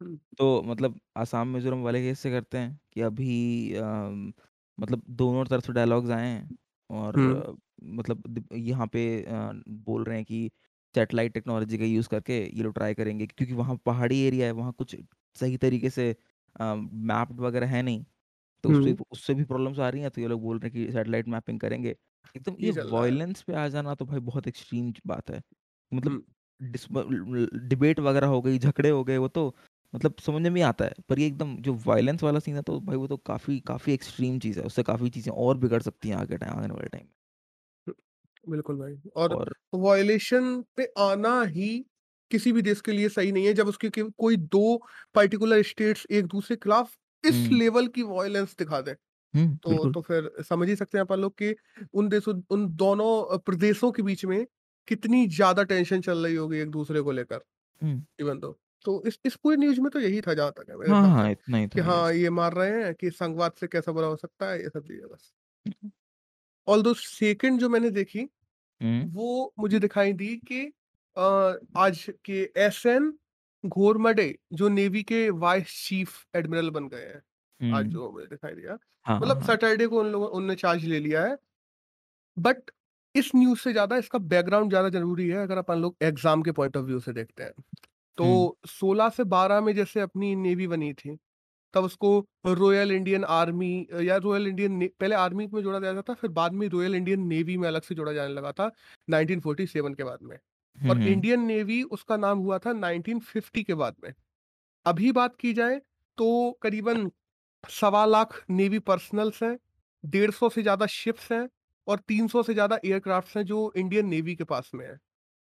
हुँ। तो मतलब असम, मिज़ोरम वाले कैसे करते हैं कि अभी अ, मतलब दोनों तरफ़ से डायलॉग्स आए हैं और हुँ। मतलब द यहाँ पे अ, बोल रहे हैं कि सैटेलाइट टेक्नोलॉजी का यूज़ करके ये लोग ट्राई करेंगे क्योंकि वहाँ पहाड़ी एरिया है, वहाँ कुछ सही तरीके से अ, मैप्ड वगैरह है नहीं, तो उससे हुँ। उससे भी प्रॉब्लम्स आ रही हैं, तो ये लोग बोल रहे हैं कि सैटेलाइट मैपिंग करेंगे। एकदम ये ये चल रहा है। वॉयलेंस पे आ जाना तो भाई बहुत एक्सट्रीम बात है। मतलब हुँ। ल डिबेट वगैरह हो गई, झगड़े हो गए, वो तो मतलब समझ में आता है। पर ये एकदम जो वायलेंस वाला सीन है तो भाई वो तो काफ़ी काफ़ी एक्सट्रीम चीज़ है। उससे काफ़ी चीज़ें और बिगड़ सकती हैं आगे टाइम आने वाले टाइम में। बिल्कुल भाई और और वायलेशन पे आना ही किसी भी देश के लिए सही नहीं है जब उसके कि कोई 2 पर्टिकुलर स्टेट्स एक दूसरे के खिलाफ इस लेवल की वायलेंस दिखा दे तो बिल्कुल। तो फिर समझ ही सकते हैं अपन लोग कि उन देशों उन दोनों अ, प्रदेशों के बीच में कितनी ज़्यादा टेंशन चल रही होगी एक दूसरे को लेकर। Even though. तो इस इस पूरी न्यूज़ में तो यही था जहाँ तक है मेरे हाँ, हाँ, इतना ही कि था, हाँ, यस। ये मार रहे हैं कि संघवाद से कैसा बुरा हो सकता है, ये सब चीज़ें बस। हुँ, ऑल्दो सेकंड जो मैंने देखी हुँ, वो मुझे दिखाई दी कि अ, आज के एसएन घोरमडे जो नेवी के वाइस चीफ एडमिरल बन गए हैं, आज हुँ। जो मुझे दिखाई दिया। हाँ, हाँ, मतलब हाँ। सैटरडे को उन लोगों उनने चार्ज ले लिया है, बट इस न्यूज़ से ज़्यादा इसका बैकग्राउंड ज़्यादा ज़रूरी है अगर अपन लोग एग्ज़ाम के पॉइंट ऑफ़ व्यू से देखते हैं। तो 16 से 12 में जैसे अपनी नेवी बनी थी, तब उसको रॉयल इंडियन आर्मी अ, या रॉयल इंडियन ने पहले आर्मी में जोड़ा जाता था, फिर बाद में रॉयल इंडियन नेवी में अलग से जोड़ा जाने लगा था 1947 के बाद में। और इंडियन नेवी उसका नाम हुआ था 1950 के बाद में। अभी बात की जाए तो करीबन सवा लाख नेवी पर्सनल्स हैं, डेढ़ सौ से ज़्यादा शिप्स हैं और 300 से ज़्यादा एयरक्राफ्ट्स हैं जो इंडियन नेवी के पास में हैं।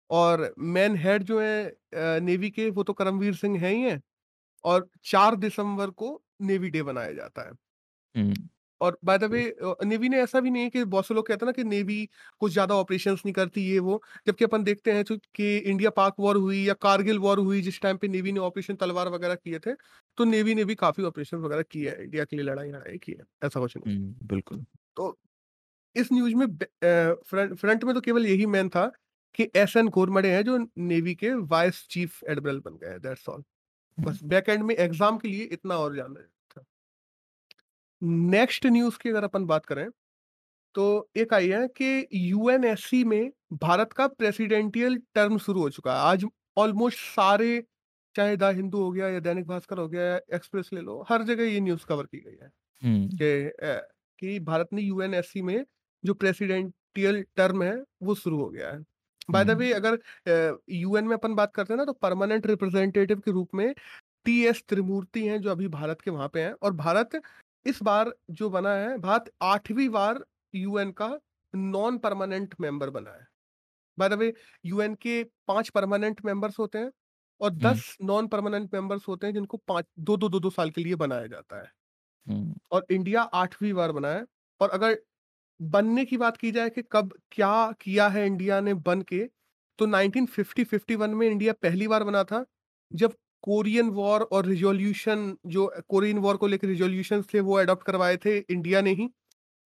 और मेन हेड जो है अ, नेवी के वो तो करमवीर सिंह हैं ही हैं और 4 दिसंबर को नेवी डे मनाया जाता है। हुँ। और by the way uh, navy ने ऐसा भी नहीं है कि बहुत से लोग कहते हैं ना कि नेवी कुछ ज़्यादा ऑपरेशंस नहीं करती ये वो, जबकि अपन देखते हैं जो कि इंडिया पाक वॉर हुई या कारगिल वॉर हुई जिस टाइम पे नेवी ने ऑपरेशन तलवार वगैरह किए थे, तो नेवी ने भी काफ़ी ऑपरेशन वगैरह किए हैं, इंडिया के लिए लड़ाई लड़ाई की है, ऐसा कुछ नहीं हुँ, बिल्कुल। तो इस न्यूज़ में ब अ, फ्रंट फ्रंट में तो केवल यही मेन था कि एस एन घोरमडे हैं जो नेवी के वाइस चीफ एडमिरल बन गए हैं, दैट्स ऑल। बस बैक एंड में एग्ज़ाम के लिए इतना और जानना था। नेक्स्ट न्यूज़ की अगर अपन बात करें तो एक आई है कि यूएनएससी में भारत का प्रेसिडेंटियल टर्म शुरू हो चुका है। आज ऑलमोस्ट सारे चाहे द हिंदू हो गया या दैनिक भास्कर हो गया या एक्सप्रेस ले लो, हर जगह ये न्यूज़ कवर की गई है हुँ, कि कि भारत ने यूएनएससी में जो प्रेसिडेंटियल टर्म है, वो शुरू हो गया है। बाय द वे अगर यूएन में अपन बात करते हैं ना तो परमानेंट रिप्रेजेंटेटिव के रूप में टीएस त्रिमूर्ति हैं जो अभी भारत के वहाँ पे हैं और भारत इस बार जो बना है, भारत 8वीं बार यूएन का नॉन परमानेंट मेंबर बना है। बाय द वे यूएन के पाँच परमानेंट मेंबर्स होते हैं और दस नॉन परमानेंट मेंबर्स होते हैं जिनको 5 2-2, 2-2 साल के लिए बनाया जाता है। और इंडिया आठवीं बार बना है और अगर बनने की बात की जाए कि कब क्या किया है इंडिया ने बन के, तो 1950-51 में इंडिया पहली बार बना था, जब कोरियन वॉर और रिजोल्यूशन जो कोरियन वॉर को लेकर रिजोल्यूशन थे वो एडॉप्ट करवाए थे इंडिया ने ही।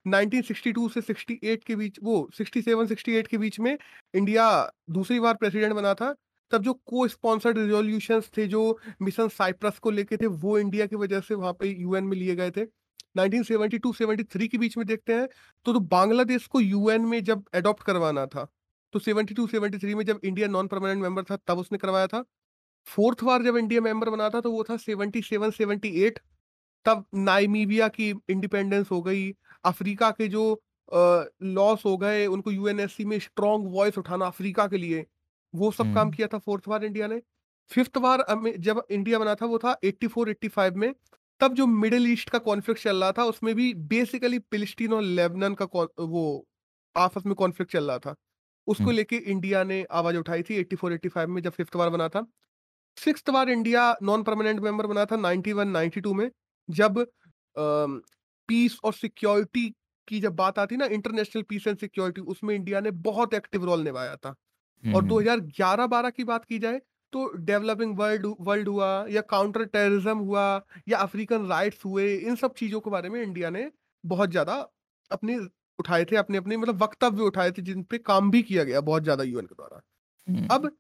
1962 से 68 के बीच वो 67-68 के बीच में इंडिया दूसरी बार प्रेसिडेंट बना था। तब जो को-स्पॉन्सर्ड रिज़ॉल्यूशंस थे, जो मिशन साइप्रस को लेके थे, वो इंडिया की वजह से वहाँ पे यूएन में लिए गए थे। 1972-73 के बीच में देखते हैं, तो तो बांग्लादेश को यूएन में जब एडॉप्ट करवाना था, तो 72-73 में जब इंडिया नॉन परमानेंट मेंबर था, तब उसने करवाया था। 4th बार जब इंडिया मेंबर बना था, तो वो था 77-78 तब नामीबिया की इंडिपेंडेंस हो गई, अफ्रीका के जो लॉस हो गए, उनको यूएनएससी में स्ट्रॉन्ग वॉइस उठाना अफ्रीका के लिए, वो सब काम किया था फोर्थ बार इंडिया ने। फिफ्थ बार जब इंडिया बना था वो था 84-85 में, तब जो मिडिल ईस्ट का कॉन्फ्लिक्ट चल रहा था, उसमें भी बेसिकली फिलिस्तीन और लेबनान का कॉन वो आपस में कॉन्फ्लिक्ट चल रहा था। उसको लेके इंडिया ने आवाज़ उठाई थी 84-85 में जब फिफ्थ बार बना था। 6th बार इंडिया नॉन परमानेंट मेंबर बना था 91-92 में जब पीस और सिक्योरिटी की जब बात आती ना इंटरनेशनल पीस एंड सिक्योरिटी उसमें इंडिया ने बहुत एक्टिव रोल निभाया था और हुँ, 2011-12 की बात की जाए तो डेवलपिंग वर्ल्ड वर्ल्ड हुआ या काउंटर टेररिज्म हुआ या अफ्रीकन राइट्स हुए इन सब चीज़ों के बारे में इंडिया ने बहुत ज़्यादा अपने उठाए थे अपने अपने मतलब वक्तव्य उठाए थे जिन पे काम भी किया गया बहुत ज़्यादा यूएन के द्वारा। अब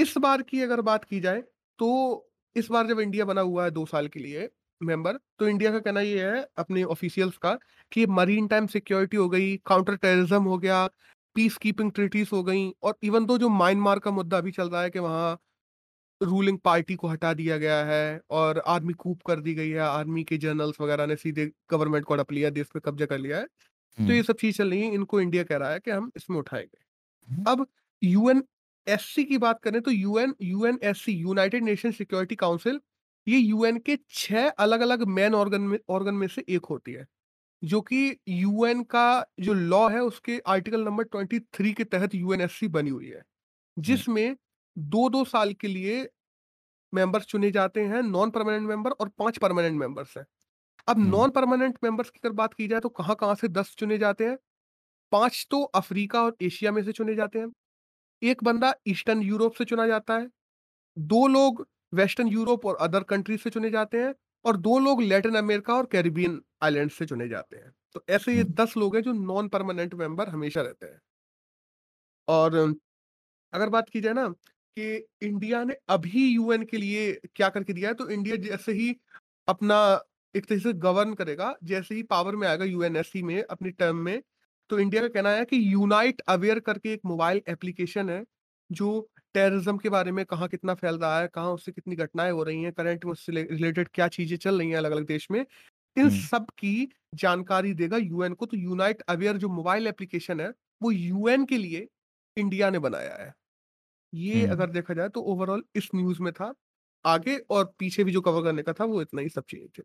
इस बार की अगर बात की जाए तो इस बार जब इंडिया बना हुआ है दो साल के लिए मेंबर, तो इंडिया का कहना ये है अपने ऑफिशियल्स का कि मरीन टाइम सिक्योरिटी हो गई, काउंटर टेररिज्म हो गया, पीस कीपिंग ट्रीटीज़ हो गई और इवन दो जो म्यांमार का मुद्दा अभी चल रहा है कि वहाँ रूलिंग पार्टी को हटा दिया गया है और आर्मी कूप कर दी गई है, आर्मी के जनरल्स वगैरह ने सीधे गवर्नमेंट को हड़प लिया, देश पे कब्ज़ा कर लिया है। तो ये सब चीज़ चल रही है, इनको इंडिया कह रहा है कि हम इसमें उठाएँगे। अब यूएनएससी की बात करें तो UN UNSC United Nation security council ये यूएन के छह अलग-अलग मेन ऑर्गन में ऑर्गन में से एक होती है, जो कि यूएन का जो लॉ है उसके आर्टिकल नंबर 23 के तहत यूएनएससी बनी हुई है, जिसमें 2-2 साल के लिए मेंबर्स चुने जाते हैं, नॉन परमानेंट मेंबर और 5 परमानेंट मेंबर्स हैं। अब नॉन परमानेंट मेंबर्स की अगर बात की जाए तो कहाँ-कहाँ से 10 चुने जाते हैं, 5 तो अफ्रीका और एशिया में से चुने जाते हैं, 1 बंदा ईस्टर्न यूरोप से चुना जाता है, 2 लोग वेस्टर्न यूरोप और अदर कंट्रीज़ से चुने जाते हैं और दो लोग लैटिन अमेरिका और कैरिबियन आइलैंड से चुने जाते हैं। तो ऐसे ये दस लोग हैं जो नॉन परमानेंट मेंबर हमेशा रहते हैं। और अगर बात की जाए ना कि इंडिया ने अभी यूएन के लिए क्या करके दिया है, तो इंडिया जैसे ही अपना एक तरह से गवर्न करेगा, जैसे ही पावर में आएगा यूएनएससी में अपनी टर्म में, तो इंडिया का कहना है कि यूनाइट अवेयर करके एक मोबाइल एप्लीकेशन है, जो टेररिज्म के बारे में कहाँ कितना फैल रहा है, कहाँ उससे कितनी घटनाएँ हो रही हैं, करंट में उससे रिलेटेड क्या चीज़ें चल रही हैं अलग-अलग देश में, इन सब की जानकारी देगा यूएन को। तो यूनाइट अवेयर जो मोबाइल एप्लीकेशन है, वो यूएन के लिए इंडिया ने बनाया है। ये अगर देखा जाए तो ओवरऑल इस न्यूज़ में था। आगे और पीछे भी जो कवर करने का था वो इतना ही सब चीज़ें थी।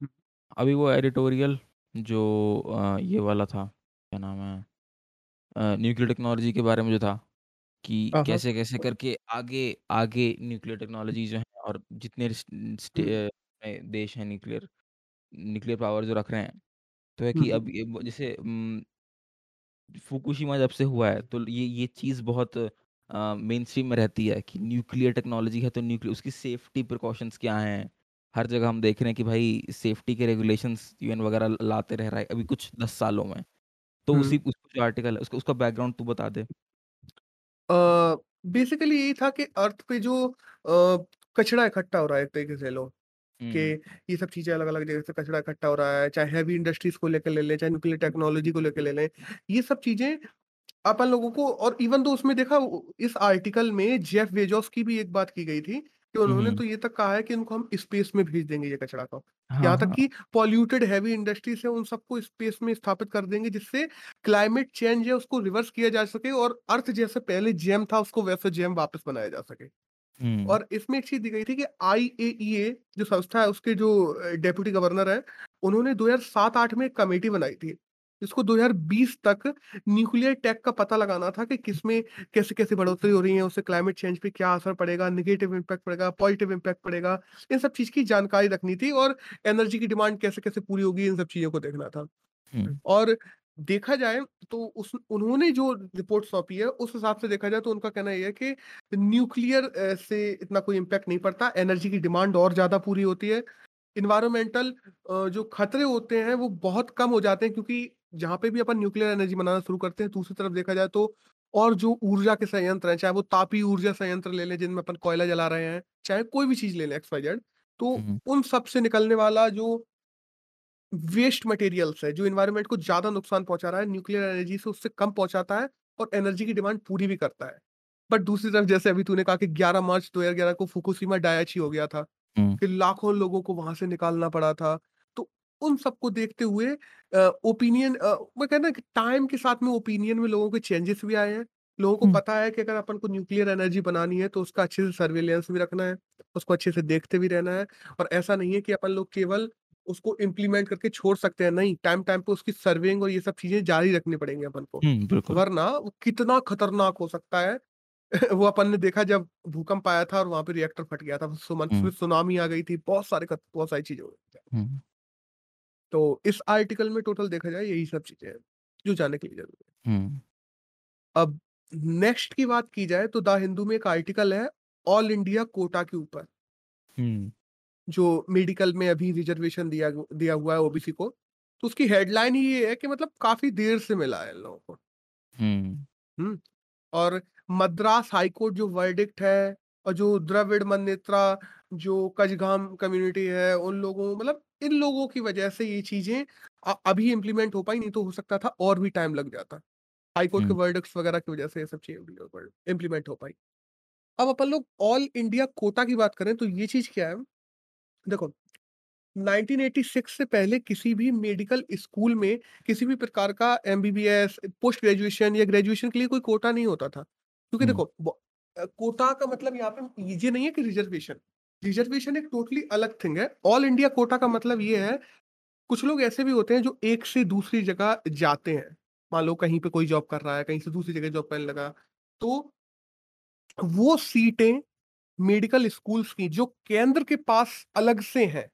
हुँ। अभी वो एडिटोरियल जो अ, ये वाला था, क्या नाम है न्यूक्लियर टेक्नोलॉजी के बारे में जो था कि हाँ, हाँ। कैसे-कैसे करके आगे आगे न्यूक्लियर टेक्नोलॉजी जो है और जितने स्टे अ, देश हैं न्यूक्लियर न्यूक्लियर पावर जो रख रहे हैं, तो है कि अब ये ब जैसे उम, फुकुशिमा जब से हुआ है, तो ये ये चीज़ बहुत अ, मेनस्ट्रीम में रहती है कि न्यूक्लियर टेक्नोलॉजी है तो न्यूक्लियर उसकी सेफ्टी प्रिकॉशंस क्या हैं? हर जगह हम देख रहे हैं कि भाई सेफ्टी के रेगुलेशंस यूएन वगैरह लाते रह रहा है, अभी कुछ 10 सालों में। तो हुँ। उसी उसका जो आर्टिकल है उसका उसका बैकग्राउंड तू बता दे? बेसिकली यही था कि अर्थ पे जो अ, कचरा इकट्ठा हो रहा है एक तरीके से लो कि ये सब चीज़ें अलग-अलग जगह से कचरा इकट्ठा हो रहा है, चाहे हेवी इंडस्ट्रीज़ को लेकर ले लें, चाहे न्यूक्लियर टेक्नोलॉजी को लेकर ले लें। ये सब चीज़ें अपन लोगों को और इवन दो उसमें देखा इस आर्टिकल में जेफ बेजोस की भी एक बात की गई थी, कि उन्होंने तो ये तक कहा है कि इनको हम स्पेस में भेज देंगे ये कचरा को। हाँ, यहाँ तक हाँ। कि पॉल्यूटेड हैवी इंडस्ट्रीज़ है उन सबको स्पेस में स्थापित कर देंगे जिससे क्लाइमेट चेंज है उसको रिवर्स किया जा सके और अर्थ जैसे पहले जैम था उसको वैसे जैम वापस बनाया जा सके। और इसमें एक चीज़ दी गई थी कि आईएईए जो संस्था है उसके जो डेप्यूटी गवर्नर है उन्होंने 2007-8 में एक कमेटी बनाई थी, जिसको 2020 तक न्यूक्लियर टेक का पता लगाना था कि किसमें कैसे-कैसे बढ़ोतरी हो रही है, उससे क्लाइमेट चेंज पे क्या असर पड़ेगा, निगेटिव इम्पैक्ट पड़ेगा, पॉजिटिव इम्पैक्ट पड़ेगा। इन सब चीज़ की जानकारी रखनी थी और एनर्जी की डिमांड कैसे-कैसे पूरी होगी, इन सब चीज़ों को देखना था। और देखा जाए तो उस उन्होंने जो रिपोर्ट सौंपी है, उस हिसाब से देखा जाए तो उनका कहना यह है कि न्यूक्लियर से इतना कोई इम्पैक्ट नहीं पड़ता, एनर्जी की डिमांड और ज़्यादा पूरी होती है। एनवायरमेंटल अ, जो खतरे होते हैं वो बहुत कम हो जाते हैं क्योंकि जहाँ पे भी अपन न्यूक्लियर एनर्जी बनाना शुरू करते हैं, दूसरी तरफ़ देखा जाए तो और जो ऊर्जा के संयंत्र हैं, चाहे वो तापी ऊर्जा संयंत्र ले लें जिनमें अपन कोयला जला रहे हैं, चाहे कोई भी चीज़ ले लें एक्स, वाई, जेड, तो उन सबसे निकलने वाला जो वेस्ट मटेरियल्स है, जो इन्वायरमेंट को ज़्यादा नुकसान पहुँचा रहा है, न्यूक्लियर एनर्जी से उससे कम पहुंचाता है और एनर्जी की डिमांड पूरी भी करता है। बट दूसरी तरफ़ जैसे अभी तूने कहा कि 11 मार्च 2011 को फुकुशिमा डायची हो गया था, हुँ, कि लाखों लोगों को वहाँ से निकालना पड़ा था। तो उन सबको देखते हुए ओपिनियन मैं कहना कि टाइम के साथ में ओपिनियन में लोगों के चेंजेस भी आए हैं। लोगों को हुँ, पता है कि अगर अपन को न्यूक्लियर एनर्जी बनानी है तो उसका अच्छे से सर्वेलेंस भी रखना है, उसको अच्छे से देखते भी रहना है और ऐसा नहीं है कि अपन लोग केवल उसको इम्प्लीमेंट करके छोड़ सकते हैं, नहीं टाइम-टाइम पे उसकी सर्वेइंग और ये सब चीज़ें जारी रखनी पड़ेंगी अपन को। हुँ, बिल्कुल। वरना वो कितना खतरनाक हो सकता है वो अपन ने देखा जब भूकंप आया था और वहाँ पे रिएक्टर फट गया था, सुमन फिर सुनामी आ गई थी, बहुत सारे खत बहुत सारी चीज़ें हो गई थी। हुँ, तो इस आर्टिकल में टोटल देखा जाए यही सब चीज़ें हैं, जो जानने के लिए ज़रूरी है। अब नेक्स्ट की बात की जाए तो द हिंदू में एक आर्टिकल है ऑल इंडिया कोटा के ऊपर, जो मेडिकल में अभी रिज़र्वेशन दिया गु दिया हुआ है ओबीसी को। तो उसकी हेडलाइन ही ये है कि मतलब काफ़ी देर से मिला है इन लोगों को। हुँ, हुँ? और मद्रास हाई कोर्ट जो वर्डिक्ट है और जो द्रविड़ मन्नेत्रा जो कछगाम कम्युनिटी है, उन लोगों मतलब इन लोगों की वजह से ये चीज़ें अभी इम्प्लीमेंट हो पाई, नहीं तो हो सकता था और भी टाइम लग जाता। हाई कोर्ट के वर्डिक्ट्स वगैरह की वजह से ये सब चीज़ें इम्प्लीमेंट हो पाई। अब अपन लोग ऑल इंडिया कोटा की बात करें तो ये चीज़ क्या है, देखो 1986 से पहले किसी भी मेडिकल स्कूल में किसी भी प्रकार का एमबीबीएस, पोस्ट ग्रेजुएशन या ग्रेजुएशन के लिए कोई कोटा नहीं होता था। क्योंकि देखो कोटा का मतलब यहाँ पे ये नहीं है कि रिज़र्वेशन। रिज़र्वेशन एक टोटली अलग थिंग है। ऑल इंडिया कोटा का मतलब ये है, कुछ लोग ऐसे भी होते हैं जो एक से दूसरी जगह जाते हैं। मान लो कहीं पे कोई जॉब कर रहा है, कहीं से दूसरी जगह जॉब करने लगा। तो वो सीटें मेडिकल स्कूल्स की जो केंद्र के पास अलग से हैं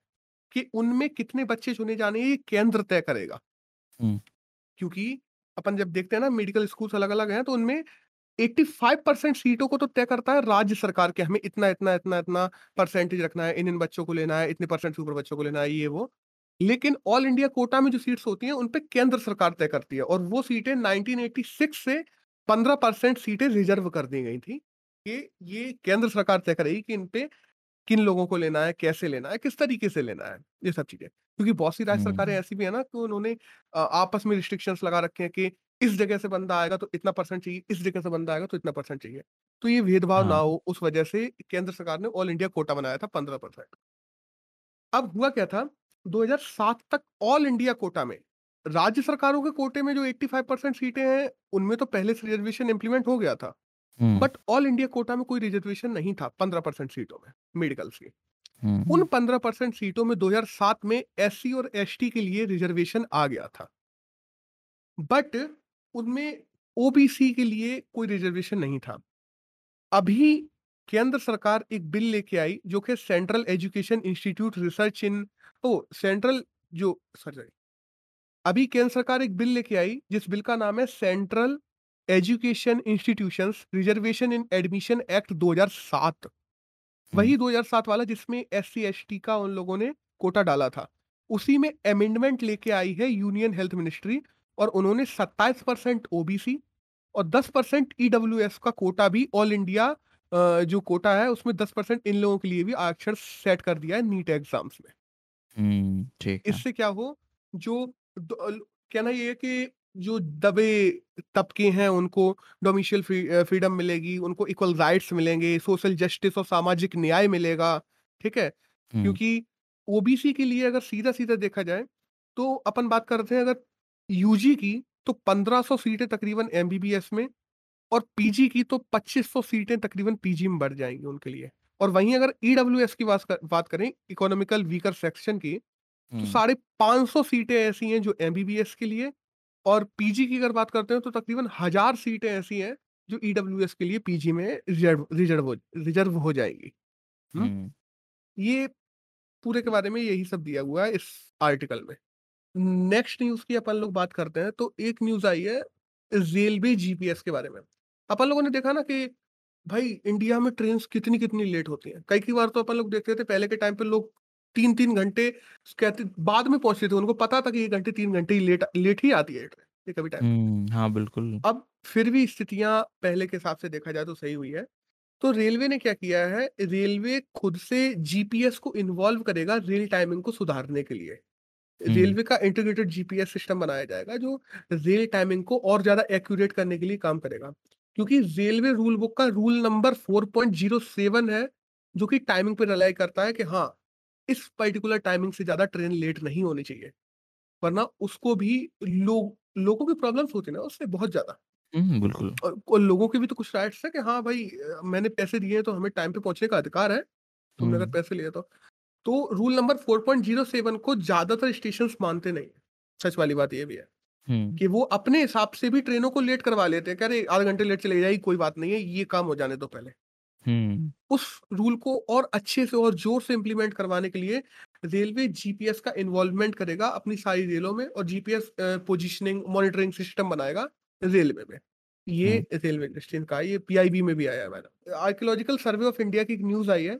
कि उनमें कितने बच्चे चुने जाने ये केंद्र तय करेगा। क्योंकि अपन जब देखते हैं ना मेडिकल स्कूल्स अलग-अलग हैं तो उनमें 85% सीटों को तो तय करता है राज्य सरकार के हमें इतना, इतना, इतना, इतना परसेंटेज रखना है, इन-इन बच्चों को लेना है, इतने परसेंट सुपर बच्चों को लेना है, ये वो। लेकिन ऑल इंडिया कोटा में जो सीट्स होती हैं उन पे केंद्र सरकार तय करती है और वो सीटें 1986 से 15% सीटें रिज़र्व कर दी गई थी। ये ये केंद्र सरकार तय करेगी कि इन पे किन लोगों को लेना है, कैसे लेना है, किस तरीके से लेना है, ये सब चीज़ें। क्योंकि बहुत सी राज्य सरकारें ऐसी भी है ना कि उन्होंने अ, आपस में रिस्ट्रिक्शंस लगा रखे हैं कि इस जगह से बंदा आएगा तो इतना परसेंट चाहिए, इस जगह से बंदा आएगा तो इतना परसेंट चाहिए। तो ये भेदभाव ना हाँ, हो उस वजह से केंद्र सरकार ने ऑल इंडिया कोटा बनाया था 15%। अब हुआ क्या था 2007 तक ऑल इंडिया कोटा में राज्य सरकारों के कोटे में जो 85% सीटें हैं, उनमें तो पहले से रिजर्वेशन इम्प्लीमेंट हो गया था। हुँ, बट ऑल इंडिया कोटा में कोई रिजर्वेशन नहीं था 15% सीटों में मेडिकल्स की। हुँ, उन हुँ, 15% सीटों में 2007 में एससी और एसटी के लिए रिजर्वेशन आ गया था। बट उनमें ओबीसी के लिए कोई रिजर्वेशन नहीं था। अभी केंद्र सरकार एक बिल लेके आई जो कि central education institute research in oh central जो सॉरी अभी केंद्र सरकार एक बिल लेके आई जिस बिल का नाम है central education institutions reservation in admission act 2007 हुँ, वही 2007 वाला जिसमें एससी एसटी का उन लोगों ने कोटा डाला था। उसी में अमेंडमेंट लेके आई है यूनियन हेल्थ मिनिस्ट्री और उन्होंने 27 परसेंट ओबीसी और 10 परसेंट ईडब्ल्यूएस का कोटा भी ऑल इंडिया जो कोटा है उसमें 10 परसेंट इन लोगों के लिए भी आरक्षण सेट कर दिया है नीट एग्ज़ाम्स में। ठीक इससे क्या हो जो कहना ये है कि जो दबे तबके हैं उनको डोमिशियल फ्री फ्रीडम मिलेगी, उनको इक्वल राइट्स मिलेंगे, सोशल जस्टिस और सामाजिक न्याय मिलेगा, ठीक है? क्योंकि ओबीसी के लिए अगर सीधा-सीधा देखा जाए, तो अपन बात करते हैं अगर यूजी की तो 1500 सीटें तकरीबन एमबीबीएस में और पीजी की तो 2500 सीटें तकरीबन पीजी में बढ़ जाएँगी उनके लिए। और वहीं अगर ईडब्ल्यूएस की बात क बात करें इकोनॉमिकल वीकर सेक्शन की तो साढ़े 500 सीटें ऐसी हैं जो एमबीबीएस के लिए और पीजी की अगर बात करते हैं तो तकरीबन हज़ार सीटें ऐसी हैं जो ईडब्ल्यूएस के लिए पीजी में रिज़र्व रिज़र्व हो रिज़र्व हो जाएगी। हुँ? ये पूरे के बारे में यही सब दिया हुआ है इस आर्टिकल में। नेक्स्ट न्यूज़ की अपन लोग बात करते हैं तो एक न्यूज़ आई है रेलवे जीपीएस के बारे में। अपन लोगों ने देखा ना कि भाई इंडिया में ट्रेन कितनी-कितनी लेट होती हैं। कई-कई बार तो अपन लोग देखते थे पहले के टाइम पे लोग 3-3 घंटे कहते बाद में पहुँचते थे। उनको पता था कि ये घंटे तीन घंटे ही लेट लेट ही आती है ट्रेन, ये कभी टाइम हुँ, हाँ, बिल्कुल। अब फिर भी स्थितियाँ पहले के हिसाब से देखा जाए तो सही हुई है। तो रेलवे ने क्या किया है, रेलवे खुद से जीपीएस को इन्वॉल्व करेगा रेल टाइमिंग को सुधारने के लिए। रेलवे का इंटीग्रेटेड जीपीएस सिस्टम बनाया जाएगा जो रेल टाइमिंग को और ज़्यादा एक्यूरेट करने के लिए काम करेगा। क्योंकि रेलवे रूल बुक का रूल नंबर 4.07 है, जो कि टाइमिंग पे रिलाई करता है कि हाँ, इस पर्टिकुलर टाइमिंग से ज़्यादा ट्रेन लेट नहीं होनी चाहिए। वरना उसको भी लोग लोगों की प्रॉब्लम्स होती है ना उससे बहुत ज़्यादा। बिल्कुल। और और लोगों के भी तो कुछ राइट्स है कि हाँ भाई मैंने पैसे दिए हैं तो हमें टाइम पे पहुँचने का अधिकार है। तुमने अगर पैसे लिए तो। तो रूल नंबर 4.07 को ज़्यादातर स्टेशन मानते नहीं हैं। सच वाली बात ये भी है कि वो अपने हिसाब से भी ट्रेनों को लेट करवा लेते हैं कह रहे आधे घंटे लेट चले जाएगी कोई बात नहीं है, ये काम हो जाने दो पहले। हुँ, उस रूल को और अच्छे से और ज़ोर से इम्प्लीमेंट करवाने के लिए रेलवे जीपीएस का इन्वॉल्वमेंट करेगा अपनी सारी रेलों में और जीपीएस पोज़ीशनिंग मॉनिटरिंग सिस्टम बनाएगा रेलवे में। ये रेलवे इंडस्ट्री ने कहा ये पीआईबी में भी आया है madam. Archaeological survey of India की एक न्यूज़ आई है,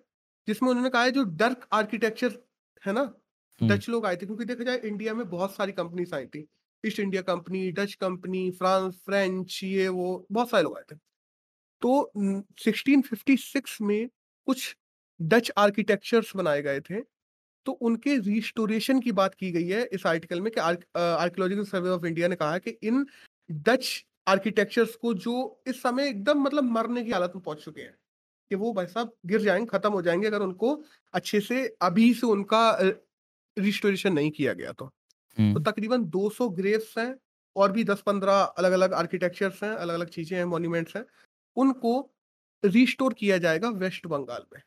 जिसमें उन्होंने कहा है जो डर्क आर्किटेक्चर है ना, डच लोग आए थे क्योंकि देखा जाए इंडिया में बहुत सारी कंपनीज़ आई थी। East India company, Dutch company, France, French ये वो बहुत सारे लोग आए थे। तो उम, 1656 में कुछ डच आर्किटेक्चर्स बनाए गए थे, तो उनके रिस्टोरेशन की बात की गई है इस आर्टिकल में कि आर्कियोलॉजिकल सर्वे ऑफ़ इंडिया ने कहा है कि इन डच आर्किटेक्चर्स को जो इस समय एकदम मतलब मरने की हालत में पहुँच चुके हैं, कि वो भाई साहब गिर जाएँगे खत्म हो जाएँगे अगर उनको अच्छे से अभी से उनका रिस्टोरेशन नहीं किया गया तो। तो। तकरीबन 200 ग्रेव्स हैं और भी 10-15 अलग-अलग आर्किटेक्चर्स हैं, अलग-अलग चीज़ें हैं, मॉन्यूमेंट्स हैं। उनको रिस्टोर किया जाएगा वेस्ट बंगाल में।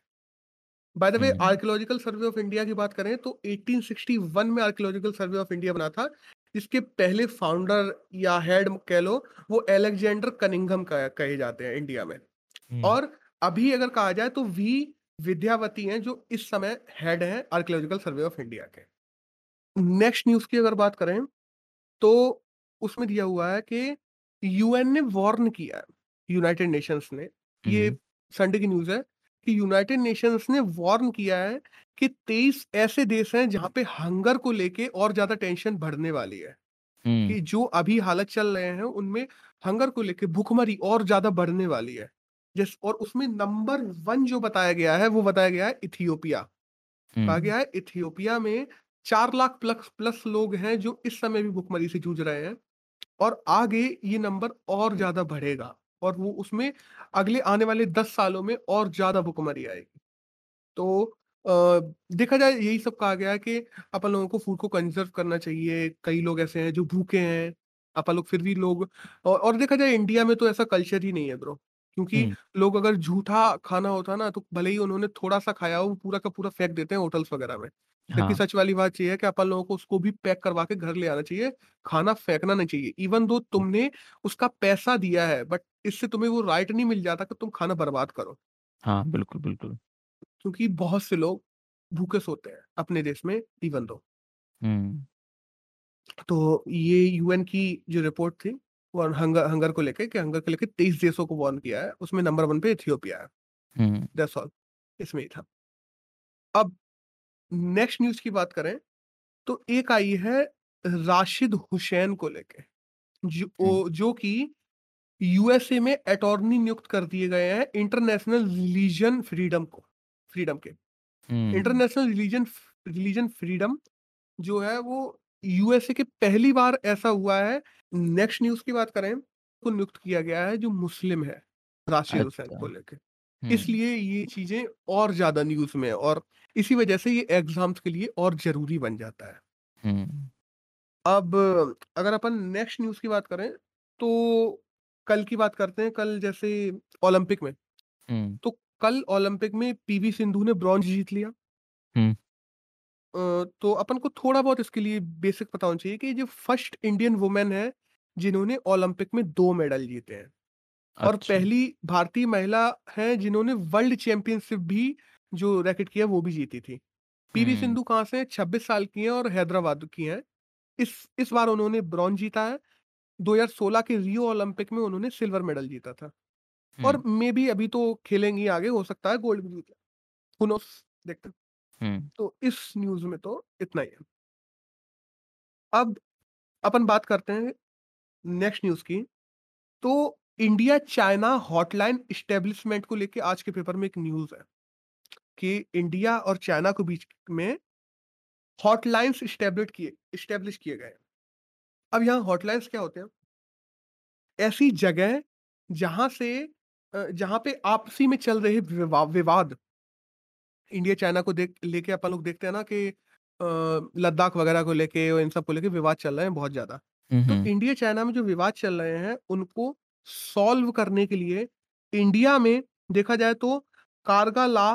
By the way archaeological survey of India की बात करें तो 1861 में आर्कियोलॉजिकल सर्वे ऑफ़ इंडिया बना था, जिसके पहले फाउंडर या हेड कह लो, वो एलेक्जेंडर कनिंगम कहे जाते हैं इंडिया में। और अभी अगर कहा जाए तो वी विद्यावती हैं जो इस समय हेड हैं आर्कियोलॉजिकल सर्वे ऑफ़ इंडिया के। नेक्स्ट न्यूज़ की अगर बात करें, तो उसमें दिया हुआ है कि यूएन ने वार्न किया है, यूनाइटेड नेशंस ने, ये। संडे की न्यूज़ है कि यूनाइटेड नेशंस ने वार्न किया है कि 23 ऐसे देश हैं जहाँ पे हंगर को लेके और ज़्यादा टेंशन बढ़ने वाली है। कि जो अभी हालत चल रहे हैं उनमें हंगर को लेके भूखमरी और ज़्यादा बढ़ने वाली है। जिस और उसमें नंबर 1 जो बताया गया है, वो बताया गया है इथियोपिया। कहा। गया है इथियोपिया में 4 लाख प्लस प्लस लोग हैं जो इस समय भी भूखमरी से जूझ रहे हैं और आगे ये नंबर और ज़्यादा बढ़ेगा और वो उसमें अगले आने वाले 10 सालों में और ज़्यादा भूखमरी आएगी। तो देखा जाए यही सब कहा गया है कि अपन लोगों को फ़ूड को कंज़र्व करना चाहिए। कई लोग ऐसे हैं जो भूखे हैं, अपन लोग फिर भी लोग औ और देखा जाए इंडिया में तो ऐसा कल्चर ही नहीं है ब्रो। क्योंकि लोग अगर झूठा खाना होता ना तो भले ही उन्होंने थोड़ा-सा खाया हो, वो पूरा का पूरा फेंक देते हैं होटल्स वगैरह में। जबकि हाँ। सच वाली बात ये है कि अपन लोगों को उसको भी पैक करवा के घर ले आना चाहिए, खाना फेंकना नहीं चाहिए। इवन दो तुमने उसका पैसा दिया है, बट इससे तुम्हें वो राइट नहीं मिल जाता कि तुम खाना बर्बाद करो। हाँ, बिल्कुल, बिल्कुल। क्योंकि बहुत से लोग भूखे सोते हैं अपने देश में इवन दो। तो ये यूएन की जो रिपोर्ट थी, वो हंगर हंगर को लेके कि हंगर को लेके 23 देशों को वार्न किया है, उसमें नंबर वन पे इथियोपिया है। हुँ। दैट्स ऑल, इसमें ही था। अब नेक्स्ट न्यूज़ की बात करें, तो एक आई है राशिद हुसैन को लेके, जो जो कि यूएसए में अटॉर्नी नियुक्त कर दिए गए हैं इंटरनेशनल रिलीजन फ्रीडम को फ्रीडम के। इंटरनेशनल रिलीजन रिलीजन फ्रीडम जो है वो यूएसए के पहली बार ऐसा हुआ है। नेक्स्ट न्यूज़ की बात करें, तो नियुक्त किया गया है जो मुस्लिम है, राशिद हुसैन अच्छा। को लेके। इसलिए ये चीज़ें और ज़्यादा न्यूज़ में और इसी वजह से ये एग्ज़ाम्स के लिए और ज़रूरी बन जाता है। अब अगर अपन नेक्स्ट न्यूज़ की बात करें, तो कल की बात करते हैं, कल जैसे ओलंपिक में। तो कल ओलंपिक में पीवी सिंधु ने ब्रॉन्ज़ जीत लिया। अ, तो अपन को थोड़ा बहुत इसके लिए बेसिक पता होना चाहिए कि जो फ़र्स्ट इंडियन वुमन है, जिन्होंने ओलंपिक में दो मेडल जीते हैं और अच्छा। पहली भारतीय महिला है जिन्होंने वर्ल्ड चैंपियनशिप भी जो रैकेट की है वो भी जीती थी। पीवी। सिंधु कहाँ से हैं? 26 साल की हैं और हैदराबाद की हैं। इस इस बार उन्होंने ब्रॉन्ज जीता है। 2016 के रियो ओलंपिक में उन्होंने सिल्वर मेडल जीता था और मे भी अभी तो खेलेंगी आगे, हो सकता है गोल्ड भी जीत देखते हैं। तो इस न्यूज़ में तो इतना ही है। अब अपन बात करते हैं नेक्स्ट न्यूज़ की। तो इंडिया चाइना हॉटलाइन एस्टेब्लिशमेंट को लेके आज के पेपर में एक न्यूज़ है कि इंडिया और चाइना के बीच में हॉटलाइन्स एस्टेब्लिश किए एस्टेब्लिश किए गए अब यहाँ हॉटलाइन्स क्या होते हैं? ऐसी जगह जहाँ से जहाँ पे आपसी में चल रहे विवा विवाद इंडिया चाइना को देख लेके अपन लोग देखते हैं ना कि लद्दाख वगैरह को लेके और इन सबको लेके विवाद चल रहे हैं बहुत ज़्यादा। तो इंडिया चाइना में जो विवाद चल रहे हैं, उनको सॉल्व करने के लिए इंडिया में देखा जाए तो कारगाला